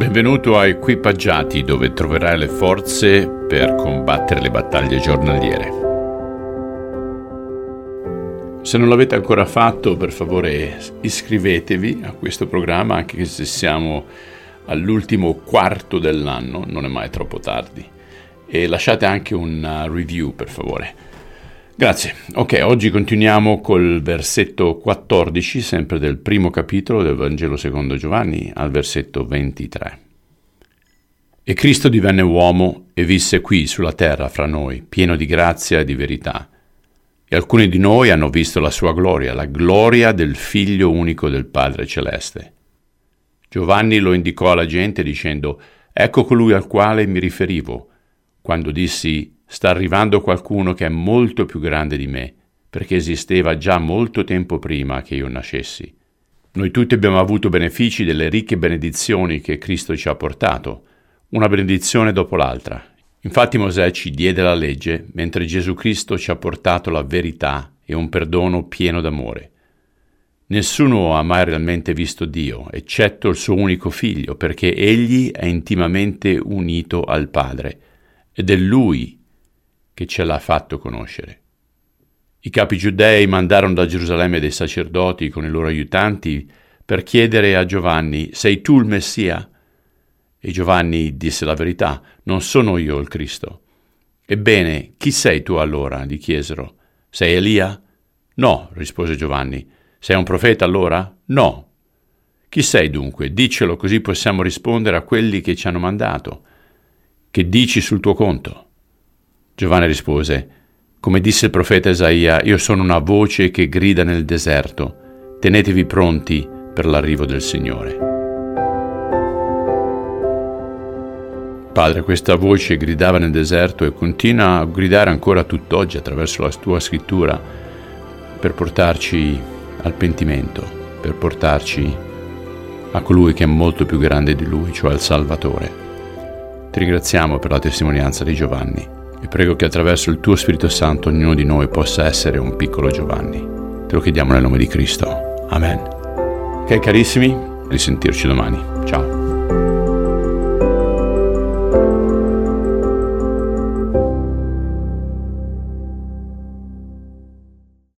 Benvenuto a Equipaggiati dove troverai le forze per combattere le battaglie giornaliere. Se non l'avete ancora fatto, per favore iscrivetevi a questo programma, anche se siamo all'ultimo quarto dell'anno, non è mai troppo tardi. E lasciate anche una review, per favore. Grazie. Ok, oggi continuiamo col versetto 14, sempre del primo capitolo del Vangelo secondo Giovanni, al versetto 23. E Cristo divenne uomo e visse qui sulla terra fra noi, pieno di grazia e di verità. E alcuni di noi hanno visto la sua gloria, la gloria del Figlio unico del Padre Celeste. Giovanni lo indicò alla gente dicendo, Ecco colui al quale mi riferivo, quando dissi, sta arrivando qualcuno che è molto più grande di me, perché esisteva già molto tempo prima che io nascessi. Noi tutti abbiamo avuto benefici delle ricche benedizioni che Cristo ci ha portato, una benedizione dopo l'altra. Infatti Mosè ci diede la legge, mentre Gesù Cristo ci ha portato la verità e un perdono pieno d'amore. Nessuno ha mai realmente visto Dio, eccetto il suo unico figlio, perché egli è intimamente unito al Padre, ed è lui che ce l'ha fatto conoscere. I capi giudei mandarono da Gerusalemme dei sacerdoti con i loro aiutanti per chiedere a Giovanni, sei tu il Messia? E Giovanni disse la verità, non sono io il Cristo. Ebbene, chi sei tu allora? gli chiesero. Sei Elia? No, rispose Giovanni. Sei un profeta allora? No. Chi sei dunque? Dicelo così possiamo rispondere a quelli che ci hanno mandato. Che dici sul tuo conto? Giovanni rispose, come disse il profeta Isaia, io sono una voce che grida nel deserto, tenetevi pronti per l'arrivo del Signore. Padre, questa voce gridava nel deserto e continua a gridare ancora tutt'oggi attraverso la tua scrittura per portarci al pentimento, per portarci a colui che è molto più grande di lui, cioè al Salvatore. Ti ringraziamo per la testimonianza di Giovanni e prego che attraverso il tuo Spirito Santo ognuno di noi possa essere un piccolo Giovanni. Te lo chiediamo nel nome di Cristo. Amen. Ok carissimi, risentirci domani. Ciao.